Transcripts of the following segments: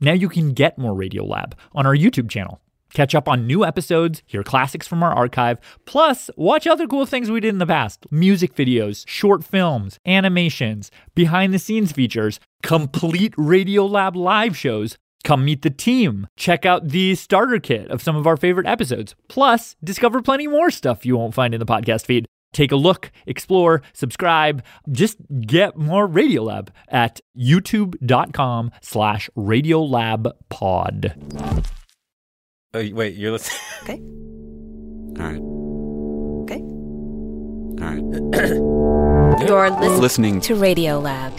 Now you can get more Radiolab on our YouTube channel. Catch up on new episodes, hear classics from our archive, plus watch other cool things we did in the past music videos, short films, animations, behind the scenes features, complete Radiolab live shows. Come meet the team. Check out the starter kit of some of our favorite episodes. Plus, discover plenty more stuff you won't find in the podcast feed. Take a look, explore, subscribe. Just get more Radiolab at youtube.com slash radiolabpod. Oh, wait, you're listening. Okay. All right. Okay. All right. You're listening, Listening to Radio Lab.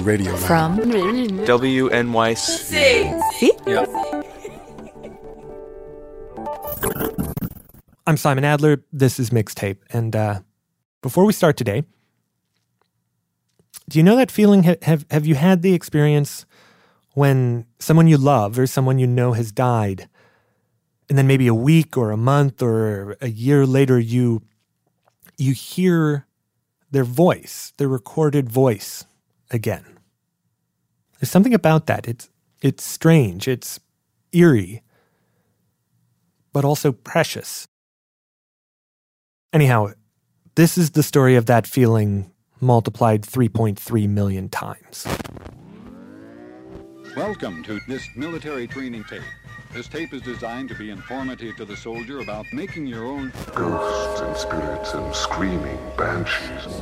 radio Lab. From WNYC. I'm Simon Adler. This is Mixtape. And uh, before we start today, do you know that feeling? Ha- have, have you had the experience when someone you love or someone you know has died, and then maybe a week or a month or a year later, you, you hear their voice, their recorded voice again? There's something about that. It's, it's strange, it's eerie, but also precious. Anyhow, this is the story of that feeling multiplied 3.3 million times. Welcome to this military training tape. This tape is designed to be informative to the soldier about making your own Ghosts and spirits and screaming banshees.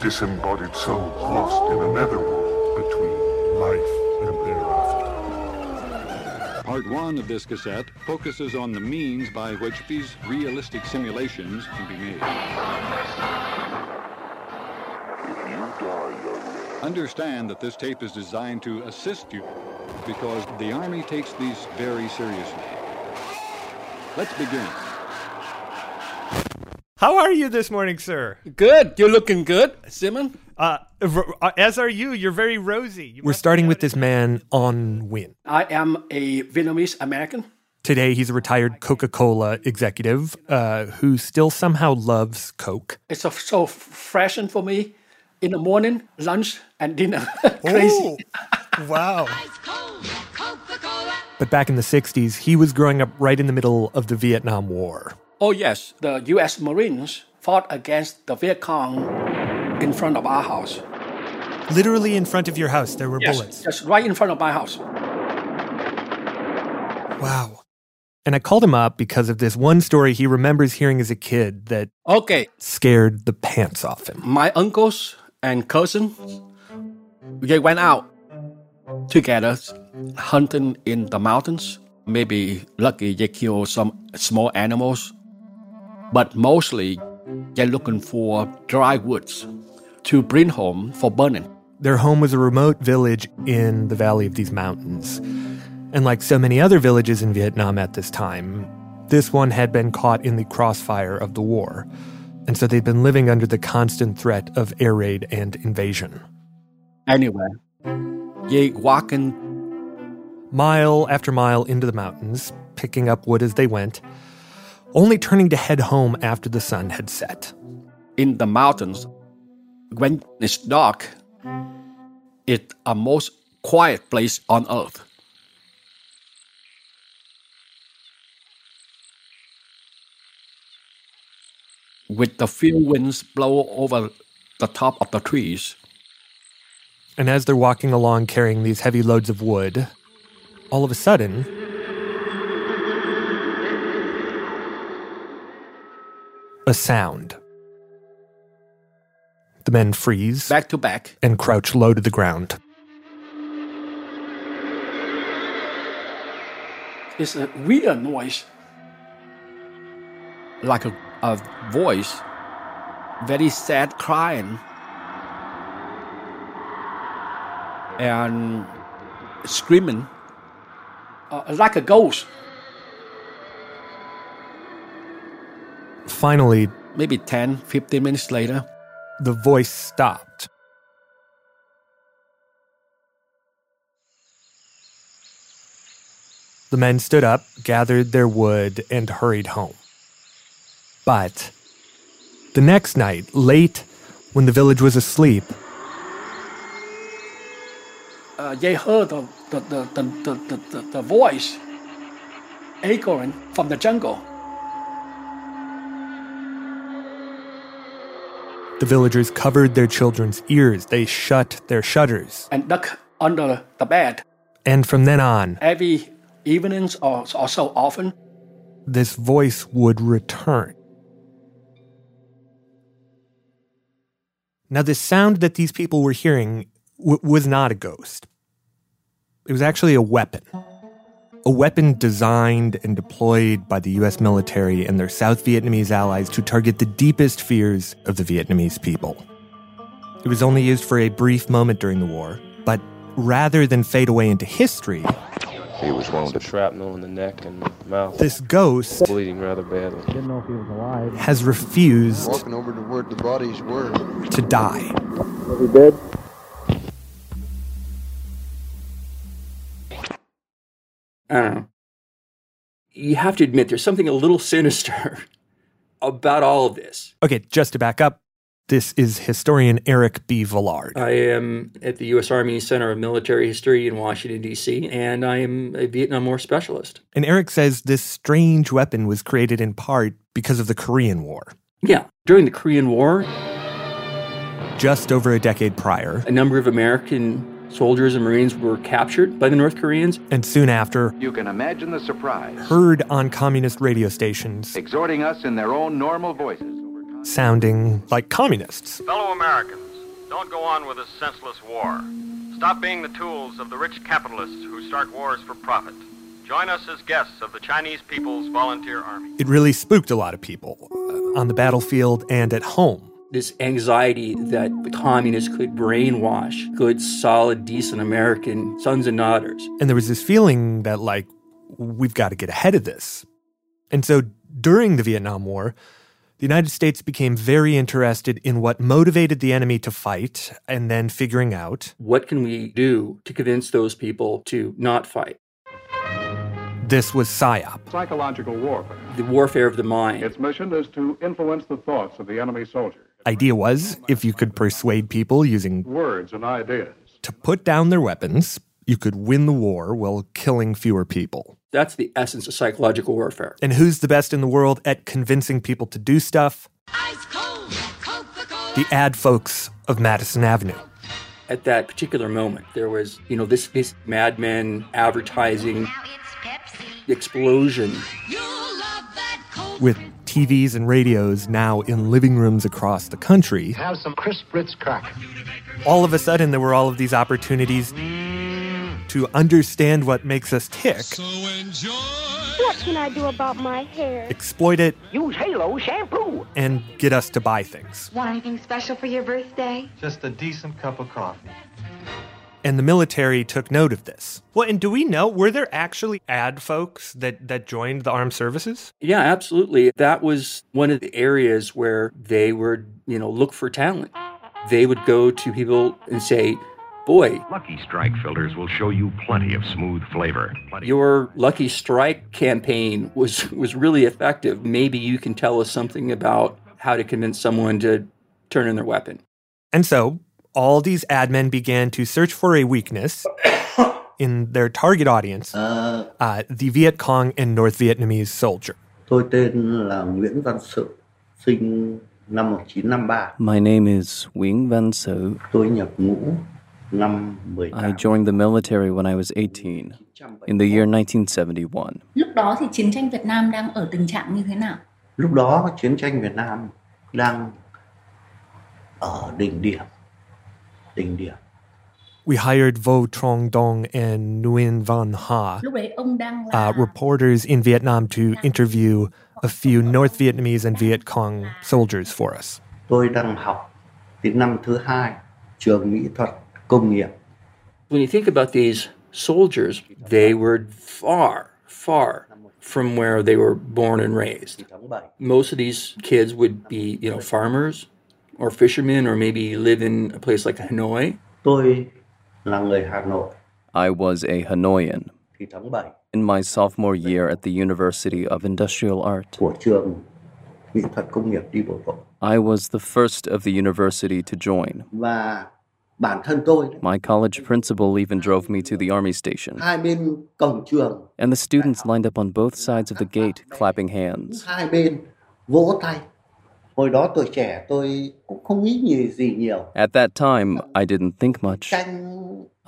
Disembodied souls lost in a netherworld between life and thereafter. Part one of this cassette focuses on the means by which these realistic simulations can be made. If you die, young man, Understand that this tape is designed to assist you because the Army takes these very seriously. Let's begin. How are you this morning, sir? Good. You're looking good, Simon. Uh, as are you. You're very rosy. We're starting with this man on Win. I am a Vietnamese American. Today, he's a retired Coca Cola executive uh, who still somehow loves Coke. It's so, so freshen for me in the morning, lunch, and dinner. Crazy. wow. But back in the 60s, he was growing up right in the middle of the Vietnam War. Oh, yes. The U.S. Marines fought against the Viet Cong in front of our house. Literally in front of your house, there were Yes, bullets. just right in front of my house. Wow. And I called him up because of this one story he remembers hearing as a kid that Okay. scared the pants off him. My uncles and cousins, they went out together hunting in the mountains. Maybe lucky they killed some small animals, but mostly they're looking for dry woods to bring home for burning. Their home was a remote village in the valley of these mountains. And like so many other villages in Vietnam at this time, this one had been caught in the crossfire of the war. And so they'd been living under the constant threat of air raid and invasion. Anyway, they walking Mile after mile into the mountains, picking up wood as they went, only turning to head home after the sun had set. in the mountains. When it's dark, it's a most quiet place on earth. With the few winds blow over the top of the trees, And as they're walking along carrying these heavy loads of wood, all of a sudden, a sound. The men freeze back to back. and crouch low to the ground. It's a weird noise. Like a, a voice. Very sad crying. And screaming. Uh, like a ghost. Finally, Maybe 10, 15 minutes later. The voice stopped. The men stood up, gathered their wood, and hurried home. But the next night, late when the village was asleep, uh, they heard the, the, the, the, the, the, the, the voice echoing from the jungle. The villagers covered their children's ears, they shut their shutters, and duck under the bed. and from then on, Every evenings or, or so often, this voice would return. Now, the sound that these people were hearing w- was not a ghost. It was actually a weapon. A weapon designed and deployed by the US military and their South Vietnamese allies to target the deepest fears of the Vietnamese people. It was only used for a brief moment during the war, but rather than fade away into history, He was wounded. Shrapnel in the neck and mouth. this ghost bleeding rather badly. Didn't know if he was alive. has refused Walking over to where the bodies were. to die. Was he dead? I don't know. You have to admit there's something a little sinister about all of this. Okay, just to back up, this is historian Erik B. Villard. I am at the U.S. Army Center of Military History in Washington, D.C., and I am a Vietnam War specialist. And Erik says this strange weapon was created in part because of the Korean War. Yeah, during the Korean War, Just over a decade prior, a number of American soldiers and Marines were captured by the North Koreans. and soon after, You can imagine the surprise, heard on communist radio stations exhorting us in their own normal voices. sounding like communists. Fellow Americans, don't go on with this senseless war. Stop being the tools of the rich capitalists who start wars for profit. Join us as guests of the Chinese People's Volunteer Army. It really spooked a lot of people uh, on the battlefield and at home. This anxiety that the communists could brainwash good, solid, decent American sons and daughters. And there was this feeling that, like, we've got to get ahead of this. And so during the Vietnam War, the United States became very interested in what motivated the enemy to fight and then figuring out What can we do to convince those people to not fight? this was PSYOP. Psychological warfare. The warfare of the mind. Its mission is to influence the thoughts of the enemy soldier. Idea was if you could persuade people using Words and ideas. to put down their weapons, you could win the war while killing fewer people. That's the essence of psychological warfare. And who's the best in the world at convincing people to do stuff? The ad folks of Madison Avenue. At that particular moment, there was, you know, this this Mad Men advertising explosion. With TVs and radios now in living rooms across the country, Have some crisp Ritz crack. all of a sudden there were all of these opportunities to understand what makes us tick, So enjoy. What can I do about my hair? exploit it, Use Halo shampoo. and get us to buy things. Want anything special for your birthday? Just a decent cup of coffee. And the military took note of this. Well, and do we know were there actually ad folks that that joined the armed services? Yeah, absolutely. That was one of the areas where they would, you know, look for talent. They would go to people and say, "Boy, Lucky Strike filters will show you plenty of smooth flavor. your Lucky Strike campaign was was really effective. Maybe you can tell us something about how to convince someone to turn in their weapon." And so all these ad men began to search for a weakness in their target audience, uh, the Viet Cong and North Vietnamese soldier. Tôi tên là Nguyễn Văn Sự, sinh năm 1953. My name is Nguyen Van Su. Tôi nhập ngũ năm 18. I joined the military when I was 18, in the year 1971. Lúc đó thì chiến tranh Việt Nam đang ở tình trạng như thế nào? Lúc đó chiến tranh Việt Nam đang ở đỉnh điểm. Đỉnh điểm. We hired Vo Trung Dung and Nguyen Van Ha, Lúc đấy ông đang là uh, reporters in Vietnam, to interview a few North Vietnamese and Viet Cong soldiers for us. Tôi đang học đến năm thứ hai trường mỹ thuật công nghiệp. When you think about these soldiers, they were far, far from where they were born and raised. Most of these kids would be, you know, farmers or fishermen or maybe live in a place like Hanoi. Tôi là người Hà Nội. I was a Hanoian Thì tháng 7 in my sophomore year at the University of Industrial Art. của trường mỹ thuật công nghiệp đi bộ đội. I was the first of the university to join. Và bản thân tôi My college principal even drove me to the army station, hai bên cổng trường and the students lined up on both sides of the gate, clapping hands. hai bên vỗ tay. Hồi đó tuổi trẻ tôi cũng không nghĩ gì gì nhiều. At that time, I didn't think much. Tranh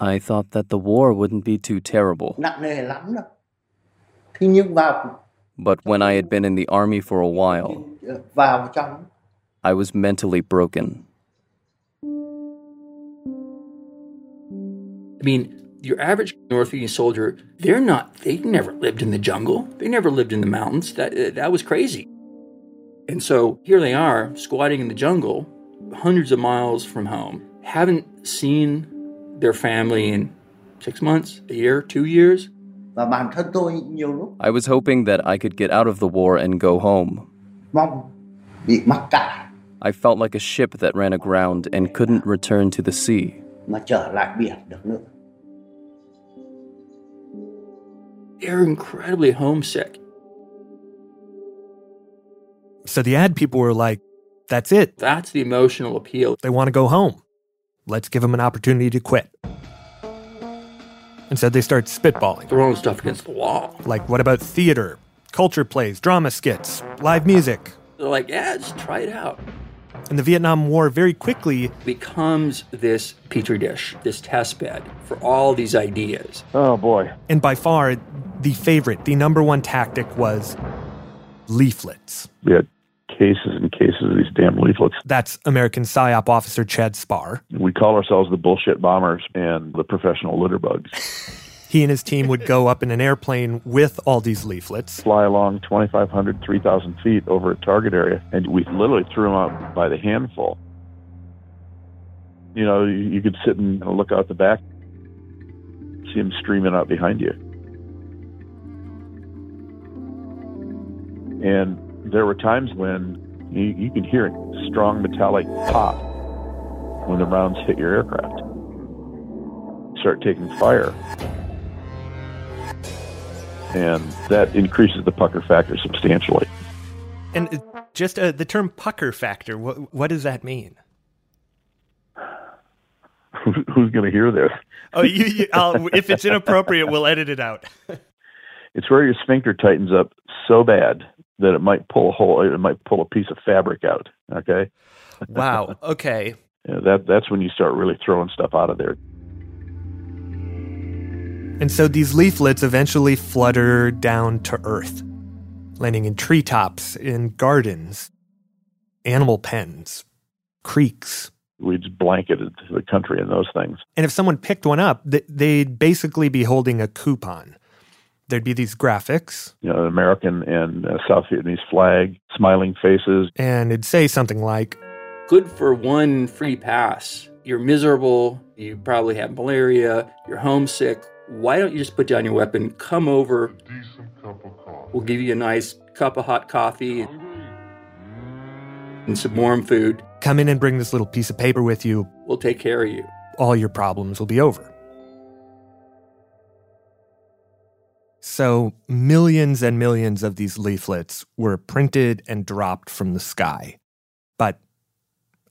I thought that the war wouldn't be too terrible. nặng nề lắm đâu. Thế nhưng vào But when I had been in the army for a while, vào trong I was mentally broken. I mean, your average North Vietnamese soldier, they're not, they never lived in the jungle. They never lived in the mountains. That, uh, that was crazy. And so here they are, squatting in the jungle, hundreds of miles from home, haven't seen their family in six months, a year, two years. và bản thân tôi nhiều lúc I was hoping that I could get out of the war and go home. mong bị mắc cạn I felt like a ship that ran aground and couldn't return to the sea. mà trở lại biển được nữa. They're incredibly homesick. So the ad people were like, that's it. That's the emotional appeal. They want to go home. Let's give them an opportunity to quit. And so they start spitballing. Throwing stuff against the wall. Like, what about theater, culture plays, drama skits, live music? They're like, yeah, just try it out. And the Vietnam War very quickly becomes this petri dish, this test bed for all these ideas. Oh boy. And by far, the favorite, the number one tactic was leaflets. We had cases and cases of these damn leaflets. That's American PSYOP officer Chad Spar. We call ourselves the bullshit bombers and the professional litter bugs. He and his team would go up in an airplane with all these leaflets. Fly along 2,500, 3,000 feet over a target area, and we literally threw them out by the handful. You know, you, you could sit and look out the back, see them streaming out behind you. And there were times when you, you could hear a strong metallic pop when the rounds hit your aircraft. Start taking fire. And that increases the pucker factor substantially. And just uh, the term pucker factor, what, what does that mean? Who's going to hear this? Oh, you, you, I'll, if it's inappropriate, we'll edit it out. It's where your sphincter tightens up so bad that it might pull a hole, it might pull a piece of fabric out. Okay. wow. Okay. Yeah, that that's when you start really throwing stuff out of there. And so these leaflets eventually flutter down to earth, landing in treetops, in gardens, animal pens, creeks. We just blanketed the country in those things. And if someone picked one up, they'd basically be holding a coupon. There'd be these graphics, You know, American and uh, South Vietnamese flag, smiling faces. and it'd say something like, Good for one free pass. You're miserable. You probably have malaria. You're homesick. Why don't you just put down your weapon? Come over. We'll give you a nice cup of hot coffee and some warm food. Come in and bring this little piece of paper with you. We'll take care of you. All your problems will be over. So, millions and millions of these leaflets were printed and dropped from the sky. But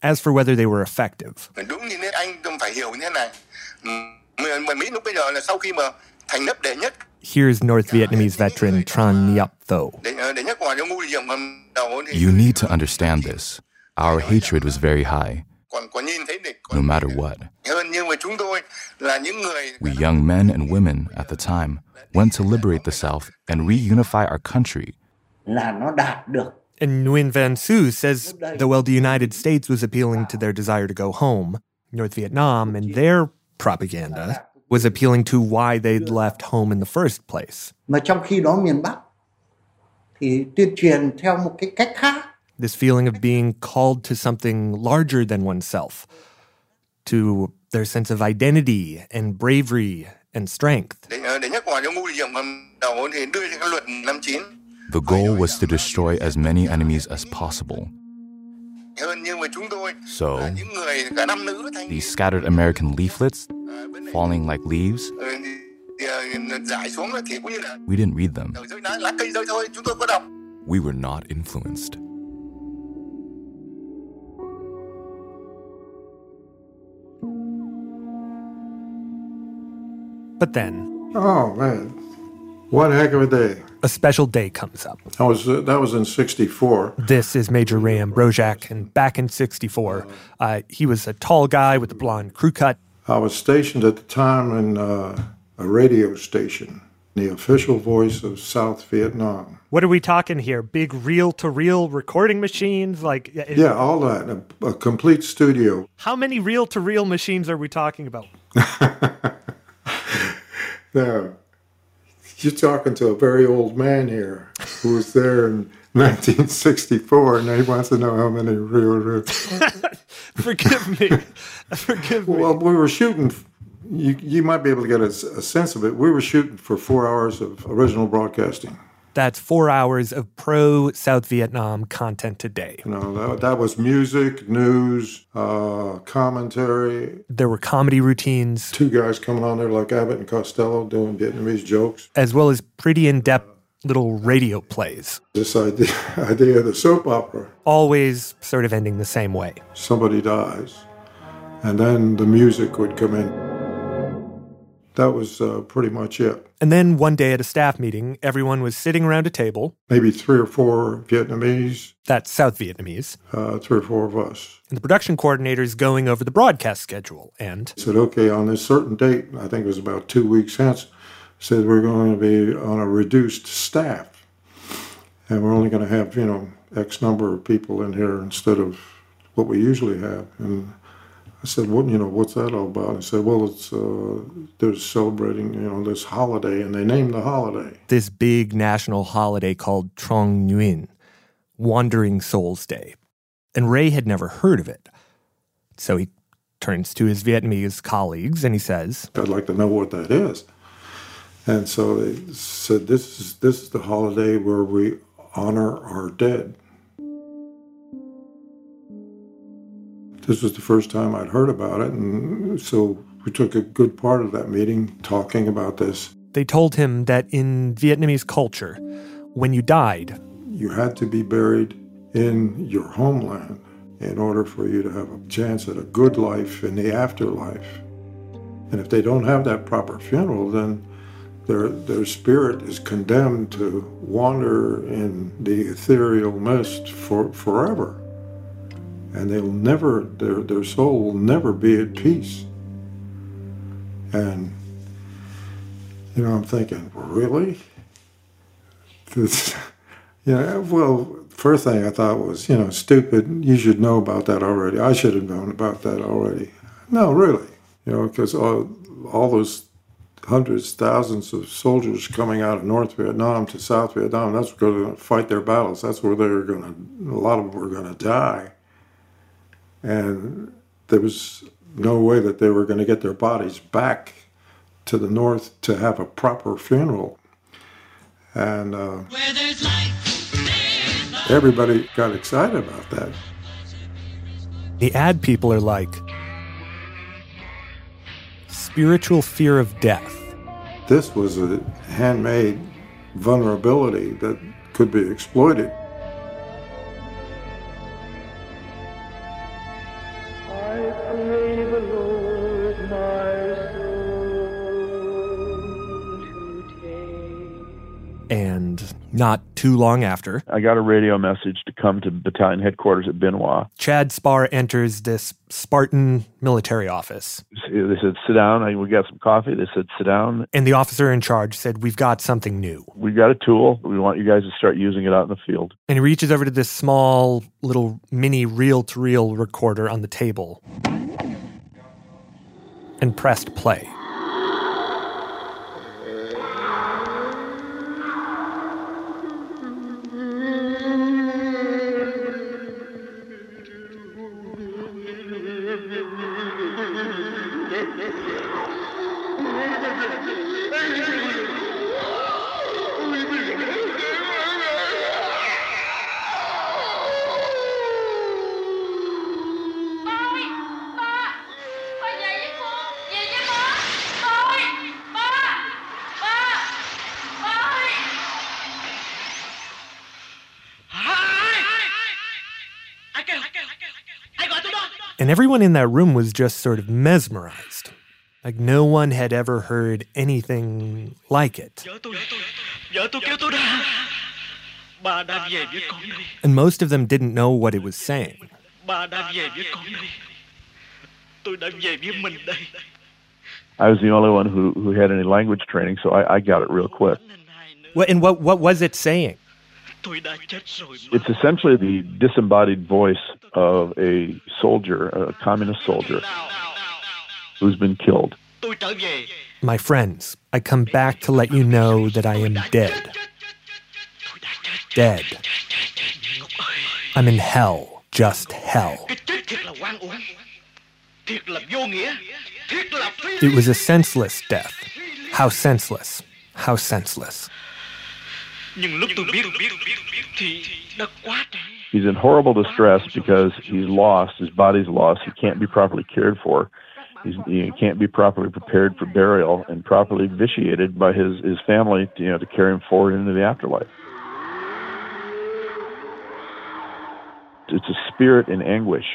as for whether they were effective, đúng như nước Anh cũng phải hiểu như thế này Mà- mà Mỹ lúc bây giờ là sau khi mà thành lớp đệ nhất here's North Vietnamese veteran Tran Nhiap Tho. đệ, đệ nhất ngoài trong ngu điểm cầm đầu thì You need to understand this. Our hatred was very high, còn còn nhìn thấy địch no matter what. hơn nhưng mà chúng tôi là những người We young men and women at the time went to liberate the South and reunify our country. là nó đạt được And Nguyen Van Su says that while the United States was appealing to their desire to go home, North Vietnam and their propaganda was appealing to why they'd left home in the first place. Mà trong khi đó miền Bắc thì tuyên truyền theo một cái cách khác. This feeling of being called to something larger than oneself, to their sense of identity and bravery and strength. để ờ, để nhắc vào những mưu điểm cầm đầu thì đưa ra cái luật 59 The goal was to destroy as many enemies as possible. hơn nhưng mà chúng tôi So, những người cả nam nữ thanh these scattered American leaflets, falling like leaves, ờ, thì, ờ, giải xuống thì cũng như là we didn't read them. rơi lá, lá cây rơi thôi chúng tôi có đọc We were not influenced. But then, Oh man, what a heck of a day! a special day comes up. That was uh, that was in '64. This is Major Ray Ambrosiak, and back in 64, uh, he was a tall guy with a blonde crew cut. I was stationed at the time in uh, a radio station, the official voice of South Vietnam. What are we talking here? Big reel to reel recording machines? Like, Yeah, all that, a, a complete studio. How many reel to reel machines are we talking about? Now, you're talking to a very old man here who was there in 1964, and he wants to know how many real. real. Forgive me. Forgive me. Well, we were shooting. You, you might be able to get a sense of it. We were shooting for four hours of original broadcasting. That's four hours of pro South Vietnam content today. Know, that, that was music, news, uh, commentary. There were comedy routines, Two guys coming on there like Abbott and Costello doing Vietnamese jokes. as well as pretty in depth little radio plays, This idea, idea of the soap opera. always sort of ending the same way. Somebody dies, and then the music would come in. That was uh, pretty much it. And then one day at a staff meeting, everyone was sitting around a table. Maybe three or four Vietnamese, That's South Vietnamese. uh, three or four of us. And the production coordinator is going over the broadcast schedule. And said, okay, on this certain date, I think it was about two weeks hence, said we're going to be on a reduced staff. And we're only going to have, you know, X number of people in here instead of what we usually have. And I said, what, you know, what's that all about? And he said, well, it's, uh, they're celebrating, you know, this holiday, and they named the holiday. this big national holiday called Trung Nguyen, Wandering Souls Day. And Ray had never heard of it. So he turns to his Vietnamese colleagues and he says, I'd like to know what that is. And so they said, this is, this is the holiday where we honor our dead. This was the first time I'd heard about it, and so we took a good part of that meeting talking about this. they told him that in Vietnamese culture, when you died, You had to be buried in your homeland in order for you to have a chance at a good life in the afterlife. And if they don't have that proper funeral, then their their spirit is condemned to wander in the ethereal mist for forever. And they'll never their their soul will never be at peace. And you know, I'm thinking, really? This, yeah, well, first thing I thought was, you know, stupid. You should know about that already. I should have known about that already. No, really, you know, because all, all those hundreds, thousands of soldiers coming out of North Vietnam to South Vietnam, that's going to fight their battles. That's where they're going to, a lot of them were going to die. And there was no way that they were going to get their bodies back to the North to have a proper funeral. And uh, everybody got excited about that. the ad people are like, spiritual fear of death. This was a handmade vulnerability that could be exploited. Not too long after, I got a radio message to come to battalion headquarters at Benoit. Chad Spar enters this Spartan military office. They said, sit down. I, we got some coffee. They said, sit down. And the officer in charge said, We've got something new. We got a tool. We want you guys to start using it out in the field. And he reaches over to this small little mini reel to reel recorder on the table and pressed play. And everyone in that room was just sort of mesmerized. Like no one had ever heard anything like it. And most of them didn't know what it was saying. I was the only one who, who had any language training, so I, I got it real quick. What, and what, what was it saying? It's essentially the disembodied voice of a soldier, a communist soldier, who's been killed. My friends, I come back to let you know that I am dead. Dead. I'm in hell, just hell. It was a senseless death. How senseless. How senseless. He's in horrible distress because he's lost. His body's lost. He can't be properly cared for. He's, he can't be properly prepared for burial and properly vitiated by his, his family to, you know, to carry him forward into the afterlife. It's a spirit in anguish.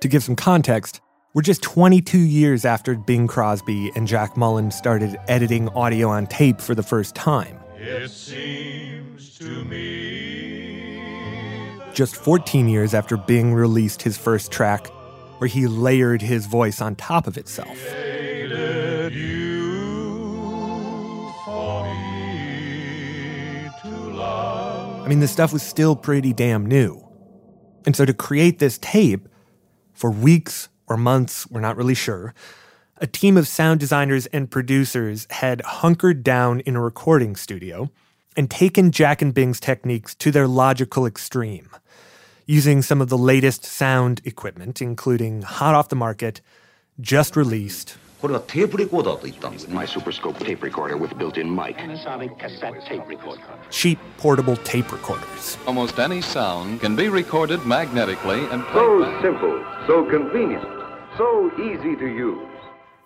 To give some context, we're just 22 years after Bing Crosby and Jack Mullin started editing audio on tape for the first time. It seems to me. Just 14 years after Bing released his first track, where he layered his voice on top of itself. I mean, the stuff was still pretty damn new. And so to create this tape, for weeks or months, we're not really sure, a team of sound designers and producers had hunkered down in a recording studio and taken Jack and Bing's techniques to their logical extreme, using some of the latest sound equipment, including hot off the market, just released. My SuperScope tape recorder with built-in mic. Panasonic cassette tape recorder. Cheap portable tape recorders. Almost any sound can be recorded magnetically and played. So simple, so convenient, so easy to use.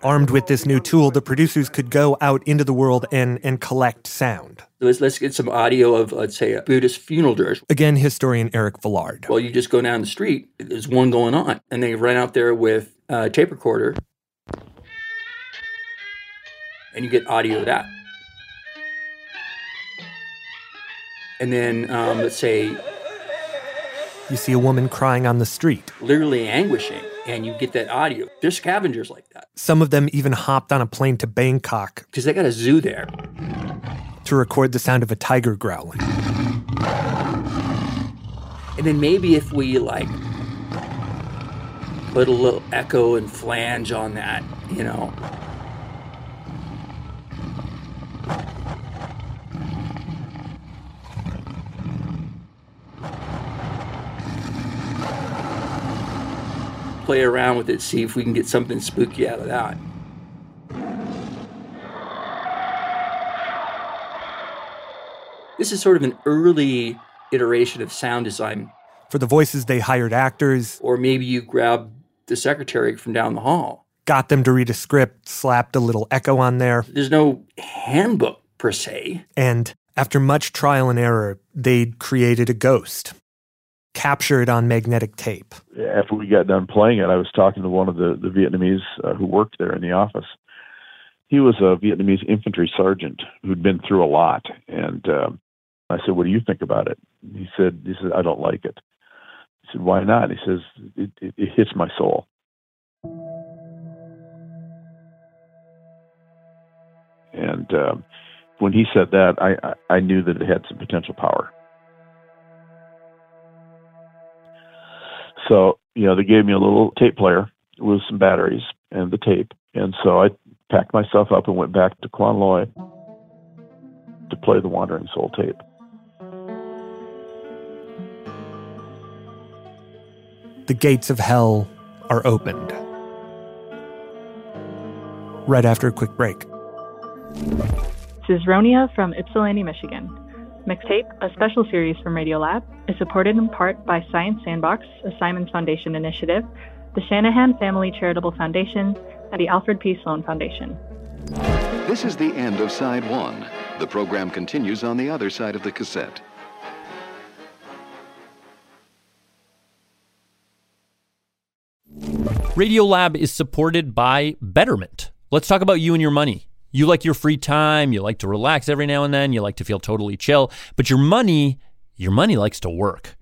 Armed with this new tool, the producers could go out into the world and, and collect sound. Let's, let's get some audio of, let's say, a Buddhist funeral dirge. Again, historian Erik Villard. Well, you just go down the street, there's one going on, and they run out there with a tape recorder, and you get audio of that. And then, um, let's say, You see a woman crying on the street. literally anguishing, and you get that audio. There's scavengers like that Some of them even hopped on a plane to Bangkok because they got a zoo there. to record the sound of a tiger growling. And then maybe if we like put a little echo and flange on that, you know. Play around with it, see if we can get something spooky out of that. This is sort of an early iteration of sound design. For the voices, they hired actors, Or maybe you grab the secretary from down the hall. got them to read a script, slapped a little echo on there, There's no handbook per se. and after much trial and error, they'd created a ghost, captured it on magnetic tape. After we got done playing it, I was talking to one of the, the Vietnamese uh, who worked there in the office. He was a Vietnamese infantry sergeant who'd been through a lot, and um, I said, "What do you think about it?" He said, "He said I don't like it." I said, "Why not?" He says, "It, it, it hits my soul." And um, when he said that, I, I I knew that it had some potential power. So you know, they gave me a little tape player with some batteries and the tape, and so I packed myself up and went back to Quan Loi to play the Wandering Soul tape. The gates of hell are opened. Right after a quick break. This is Ronia from Ypsilanti, Michigan. Mixtape, a special series from Radiolab, is supported in part by Science Sandbox, a Simons Foundation initiative, the Shanahan Family Charitable Foundation, and the Alfred P. Sloan Foundation. This is the end of side one. The program continues on the other side of the cassette. Radiolab is supported by Betterment. Let's talk about you and your money. You like your free time, you like to relax every now and then, you like to feel totally chill, but your money, your money likes to work.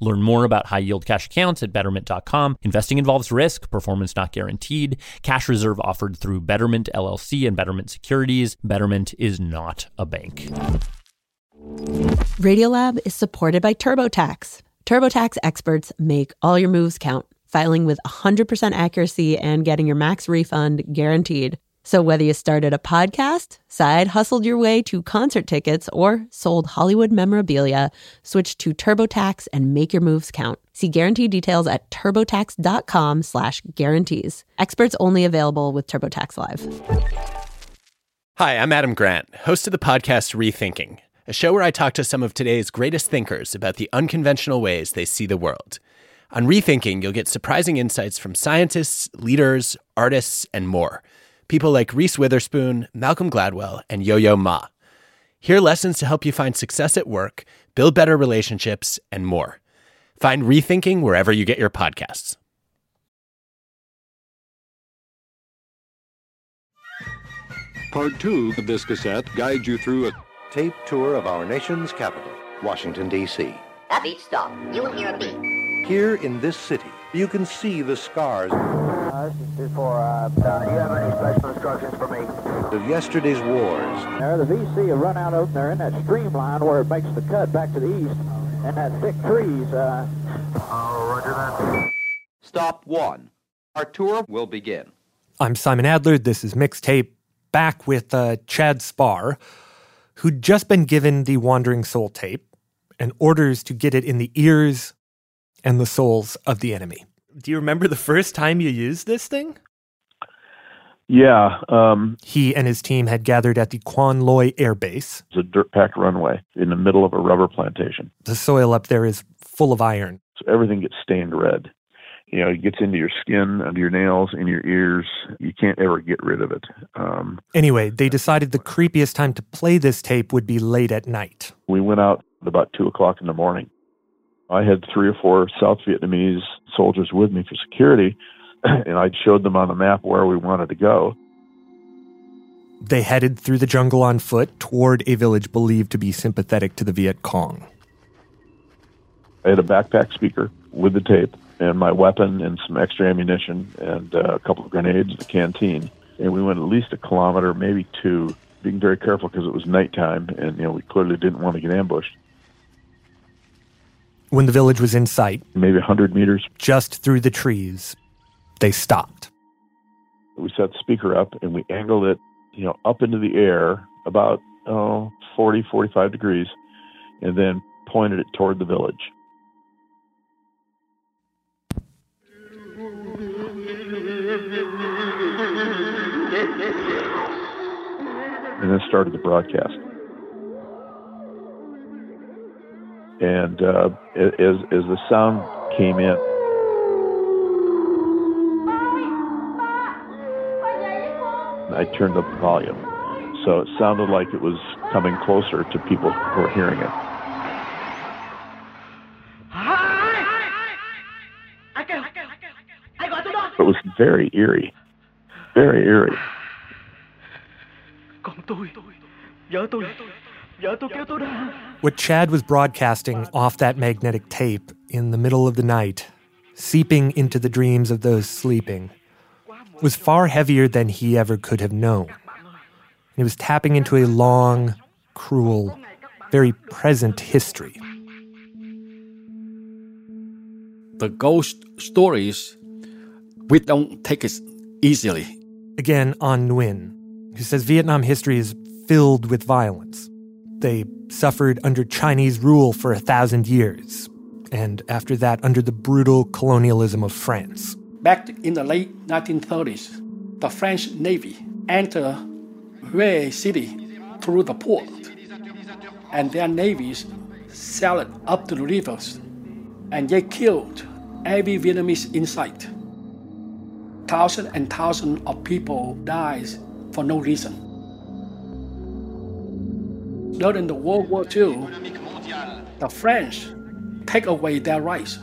Learn more about high yield cash accounts at betterment.com. Investing involves risk, performance not guaranteed. Cash reserve offered through Betterment LLC and Betterment Securities. Betterment is not a bank. Radiolab is supported by TurboTax. TurboTax experts make all your moves count, filing with 100% accuracy and getting your max refund guaranteed. So whether you started a podcast, side hustled your way to concert tickets, or sold Hollywood memorabilia, switch to TurboTax and make your moves count. See guarantee details at turbotax.com slash guarantees. Experts only available with TurboTax Live. Hi, I'm Adam Grant, host of the podcast Rethinking, a show where I talk to some of today's greatest thinkers about the unconventional ways they see the world. On Rethinking, you'll get surprising insights from scientists, leaders, artists, and more – people like Reese Witherspoon, Malcolm Gladwell, and Yo Yo Ma. Hear lessons to help you find success at work, build better relationships, and more. Find Rethinking wherever you get your podcasts. Part two of this cassette guides you through a tape tour of our nation's capital, Washington, D.C. At each stop, you will hear a beep. Here in this city, you can see the scars this is for, uh, uh, do you have any special instructions for me? of yesterday's wars. There, the VC have run out of, they're in that streamline where it makes the cut back to the east, and that thick trees, uh... Oh, roger that. Stop one. Our tour will begin. I'm Simon Adler. This is Mixtape, back with uh, Chad Spar, who'd just been given the Wandering Soul tape and orders to get it in the ears and the souls of the enemy. Do you remember the first time you used this thing? Yeah. Um, he and his team had gathered at the Quan Loi Air Base. It's a dirt packed runway in the middle of a rubber plantation. The soil up there is full of iron. So everything gets stained red. You know, it gets into your skin, under your nails, in your ears. You can't ever get rid of it. Um, anyway, they decided the creepiest time to play this tape would be late at night. We went out at about 2 o'clock in the morning. I had three or four South Vietnamese soldiers with me for security, and I showed them on the map where we wanted to go. They headed through the jungle on foot toward a village believed to be sympathetic to the Viet Cong. I had a backpack speaker with the tape and my weapon and some extra ammunition and uh, a couple of grenades in the canteen. And we went at least a kilometer, maybe two, being very careful because it was nighttime and you know we clearly didn't want to get ambushed. When the village was in sight, maybe 100 meters, just through the trees, they stopped. We set the speaker up and we angled it, you know, up into the air about oh, 40, 45 degrees, and then pointed it toward the village. And then started the broadcast. And uh, as as the sound came in, I turned up the volume, so it sounded like it was coming closer to people who were hearing it. It was very eerie, very eerie. What Chad was broadcasting off that magnetic tape in the middle of the night, seeping into the dreams of those sleeping, was far heavier than he ever could have known. He was tapping into a long, cruel, very present history. The ghost stories, we don't take it easily. Again, on Nguyen, who says Vietnam history is filled with violence. They suffered under Chinese rule for a thousand years, and after that, under the brutal colonialism of France. Back in the late 1930s, the French Navy entered Hue City through the port, and their navies sailed up the rivers, and they killed every Vietnamese in sight. Thousands and thousands of people died for no reason. During the World War II, the French take away their rights.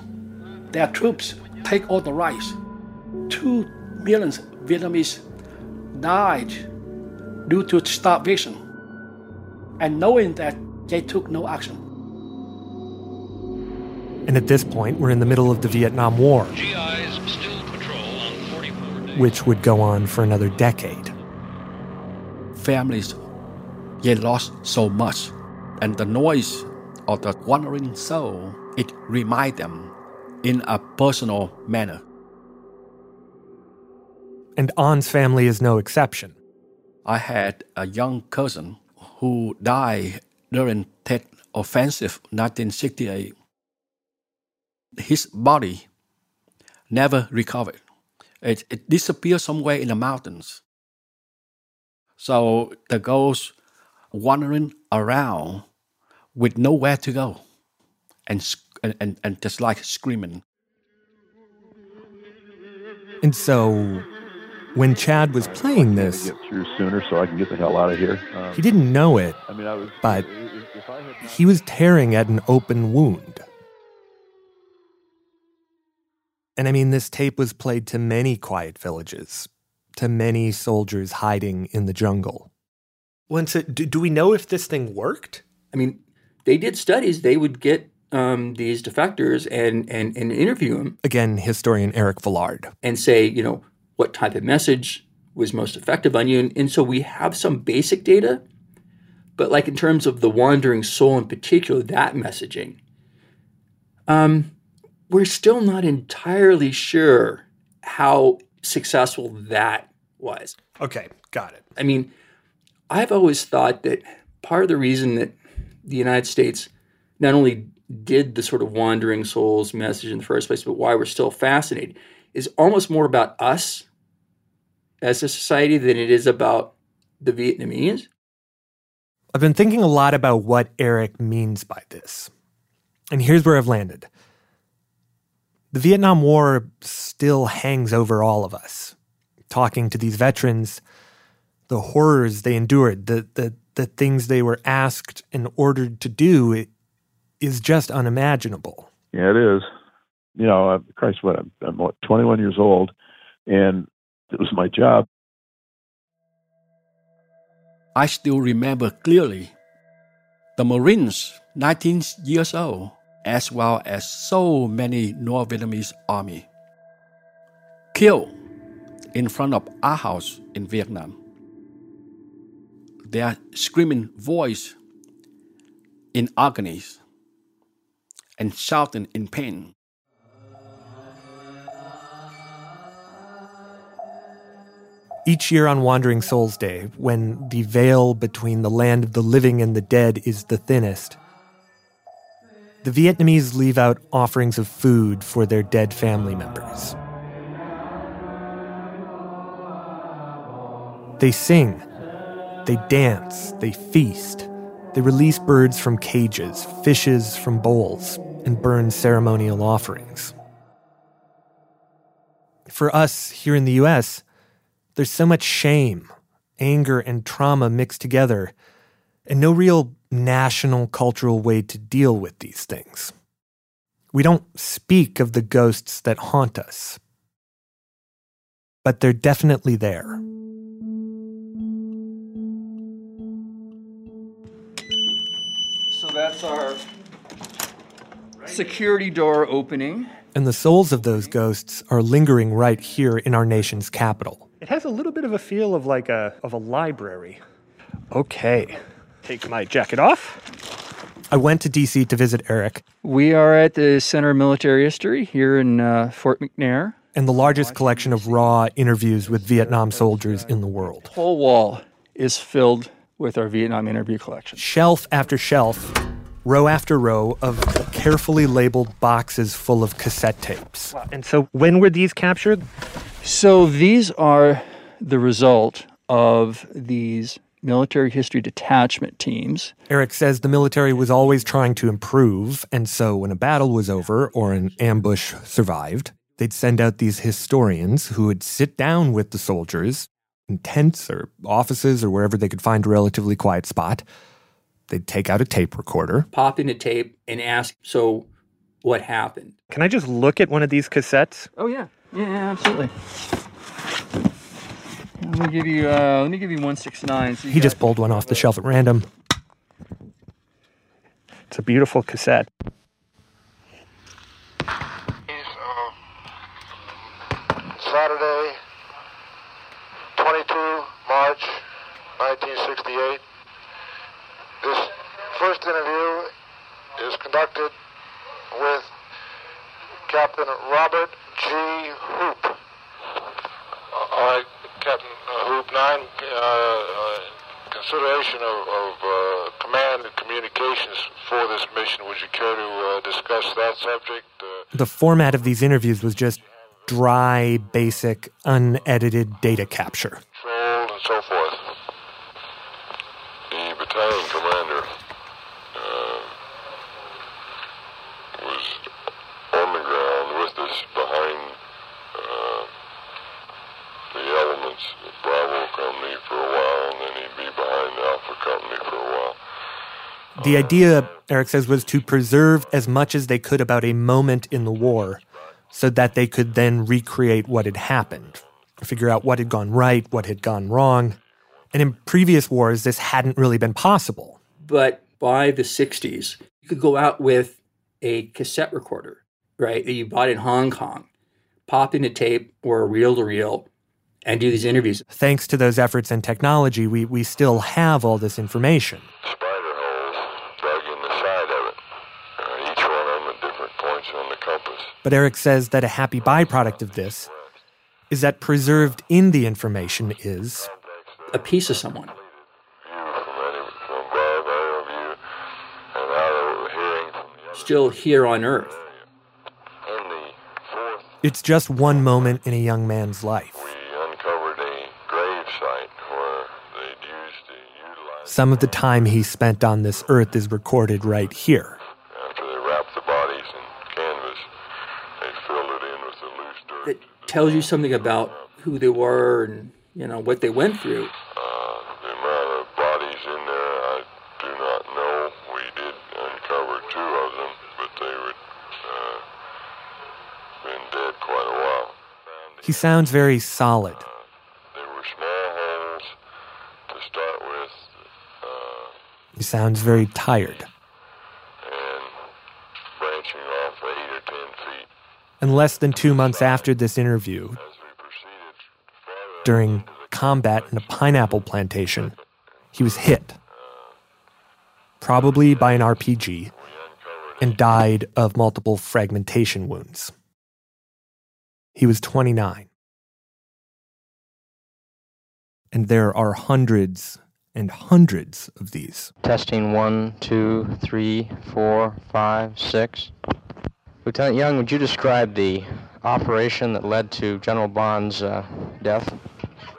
Their troops take all the rights. Two million Vietnamese died due to starvation. And knowing that, they took no action. And at this point, we're in the middle of the Vietnam War, which would go on for another decade. Families, they lost so much, and the noise of the wandering soul, it reminds them in a personal manner. And On's family is no exception. I had a young cousin who died during Tet Offensive 1968. His body never recovered. It, it disappeared somewhere in the mountains. So the ghost wandering around with nowhere to go and, and, and just like screaming. And so when Chad was playing this, get through sooner so I can get the hell out of here. Um, he didn't know it, I mean, I was, but I he was tearing at an open wound. And I mean, this tape was played to many quiet villages, to many soldiers hiding in the jungle. Once it, do, do we know if this thing worked? I mean, they did studies. They would get um, these defectors and, and, and interview them Again, historian Erik Villard. and say, you know, what type of message was most effective on you. And, and so we have some basic data, but like in terms of the wandering soul in particular, that messaging, um, we're still not entirely sure how successful that was. Okay, got it. I mean, I've always thought that part of the reason that the United States not only did the sort of wandering souls message in the first place, but why we're still fascinated is almost more about us as a society than it is about the Vietnamese. I've been thinking a lot about what Erik means by this. And here's where I've landed. The Vietnam War still hangs over all of us. Talking to these veterans, the horrors they endured, the, the, the things they were asked and ordered to do it is just unimaginable. Yeah, it is. You know, uh, Christ, what I'm, I'm what, 21 years old, and it was my job. I still remember clearly the Marines, 19 years old, as well as so many North Vietnamese army, killed in front of our house in Vietnam. Their screaming voice in agony and shouting in pain. Each year on Wandering Souls Day, when the veil between the land of the living and the dead is the thinnest, the Vietnamese leave out offerings of food for their dead family members. They sing They dance, they feast, they release birds from cages, fishes from bowls, and burn ceremonial offerings. For us here in the US, there's so much shame, anger, and trauma mixed together, and no real national cultural way to deal with these things. We don't speak of the ghosts that haunt us, but they're definitely there. That's our security door opening. And the souls of those ghosts are lingering right here in our nation's capital. It has a little bit of a feel of like a of a library. Okay. Take my jacket off. I went to DC to visit Erik. We are at the Center of Military History here in uh, Fort McNair. And the largest collection of raw interviews with Vietnam soldiers in the world. The whole wall is filled with our Vietnam interview collection. Shelf after shelf, row after row of carefully labeled boxes full of cassette tapes. Wow. And so when were these captured? So these are the result of these military history detachment teams. Erik says the military was always trying to improve, and so when a battle was over or an ambush survived, they'd send out these historians who would sit down with the soldiers in tents or offices or wherever they could find a relatively quiet spot. They'd take out a tape recorder, pop in a tape, and ask, So, what happened? Can I just look at one of these cassettes? Oh, yeah. Yeah, yeah absolutely. Let me give you. Uh, let me give you one six nine. So he just pulled one off the shelf at random. It's a beautiful cassette. Saturday, 22 March 1968. This first interview is conducted with Captain Robert G. Hoop. All right, Captain Hoop 9, uh, uh, consideration of, of uh, command and communications for this mission. Would you care to uh, discuss that subject? the format of these interviews was just dry, basic, unedited data capture. Control and so forth. The battalion commander uh, was on the ground with us behind uh, the elements, the Bravo company for a while, and then he'd be behind the Alpha company for a while. The idea, Erik says, was to preserve as much as they could about a moment in the war so that they could then recreate what had happened, figure out what had gone right, what had gone wrong. And in previous wars, this hadn't really been possible. But by the 60s, you could go out with a cassette recorder, right, that you bought in Hong Kong, pop in a tape or a reel to reel, and do these interviews. Thanks to those efforts and technology, we, we still have all this information. Spider holes dug in the side of it, uh, each one of them at different points on the compass. But Erik says that a happy byproduct of this is that preserved in the information is a piece of someone. Still here on Earth. It's just one moment in a young man's life. Uncovered a grave site where they'd used to utilize. Some of the time he spent on this earth is recorded right here. After they wrapped the bodies in canvas, they filled it in with the loose dirt. That tells you something about who they were and you know what they went through. Uh, the amount of bodies in there, I do not know. We did uncover two of them, but they would uh, been dead quite a while. He sounds very solid. There were small holes to start with, uh, He sounds very tired. and branching off eight or ten feet. And less than two months after this interview, during combat in a pineapple plantation, he was hit, probably by an RPG, and died of multiple fragmentation wounds. He was 29. And there are hundreds and hundreds of these. Testing one, two, three, four, five, six. Lieutenant Young, would you describe the operation that led to General Bond's uh, death?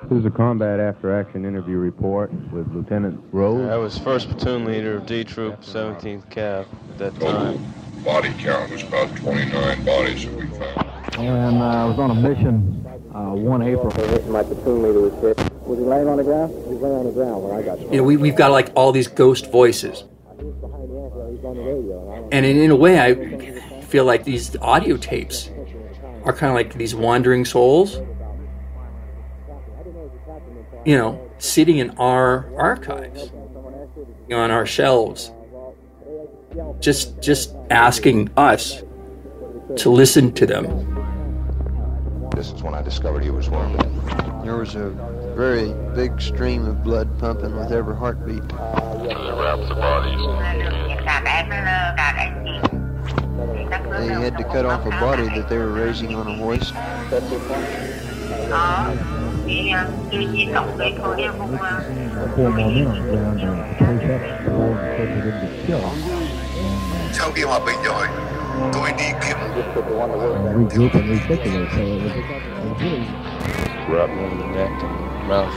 This is a combat after action interview report with Lieutenant Rose. I was 1st Platoon Leader of D Troop, 17th Cav at that time. Body count was about 29 bodies that we found. And uh, I was on a mission uh, 1 April. My platoon leader was hit. Was he laying on the ground? He was laying on the ground when I got You know, we, we've got like all these ghost voices. And in, in a way, I feel like these audio tapes are kind of like these wandering souls, you know, sitting in our archives, on our shelves, just just asking us to listen to them. This is when I discovered he was wounded. There was a very big stream of blood pumping with every heartbeat. They wrapped the bodies. They had to cut off a body that they were raising on a hoist. And. Sau khi hòa tôi đi And and the neck and mouth,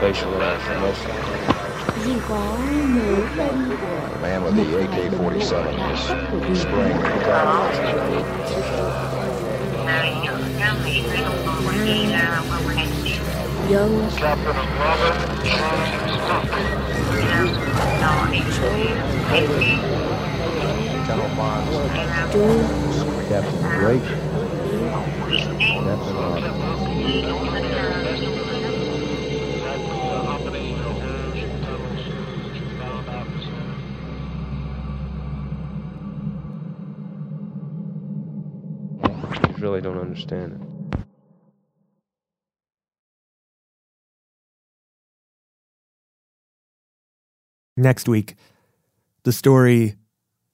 facial inflammation. The man with the AK-47 was spraying the young. Captain Robert General Bonds, Captain Drake, Captain Robert. Don't understand it. Next week, the story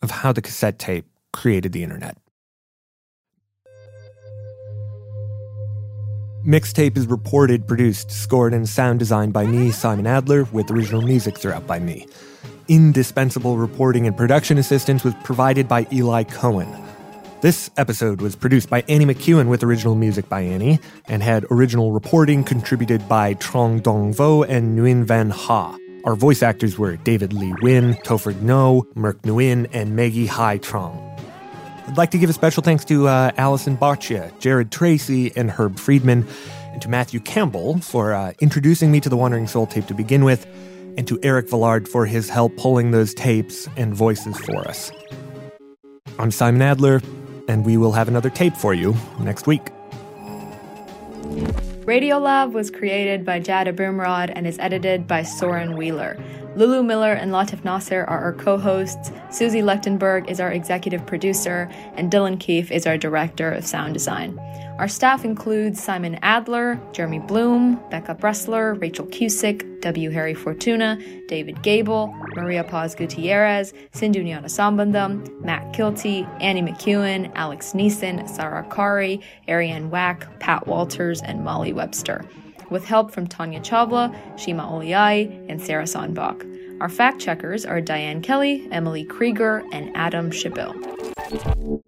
of how the cassette tape created the internet. Mixtape is reported, produced, scored, and sound designed by me, Simon Adler, with original music throughout by me. Indispensable reporting and production assistance was provided by Eli Cohen. This episode was produced by Annie McEwen with original music by Annie, and had original reporting contributed by Trung Dung Vo and Nguyen Van Ha. Our voice actors were David Lee Win, Topher No, Merk Nguyen, and Maggie Hai Trong. I'd like to give a special thanks to uh, Allison Boccia, Jared Tracy, and Herb Friedman, and to Mathew Campbell for uh, introducing me to the Wandering Soul tape to begin with, and to Erik Villard for his help pulling those tapes and voices for us. I'm Simon Adler, and we will have another tape for you next week. Radiolab was created by Jad Abumrad and is edited by Soren Wheeler. Lulu Miller and Latif Nasser are our co hosts, Susie Lechtenberg is our executive producer, and Dylan Keefe is our director of sound design. Our staff includes Simon Adler, Jeremy Bloom, Becca Bressler, Rachel Cusick, W. Harry Fortuna, David Gebel, Maria Paz Gutierrez, Sindhu Sambandam, Matt Kilty, Annie McEwen, Alex Neason, Sarah Qari, Ariane Wack, Pat Walters, and Molly Webster with help from Tanya Chawla, Shima Oliai, and Sarah Sandbach. Our fact checkers are Diane Kelly, Emily Krieger, and Adam Chappelle.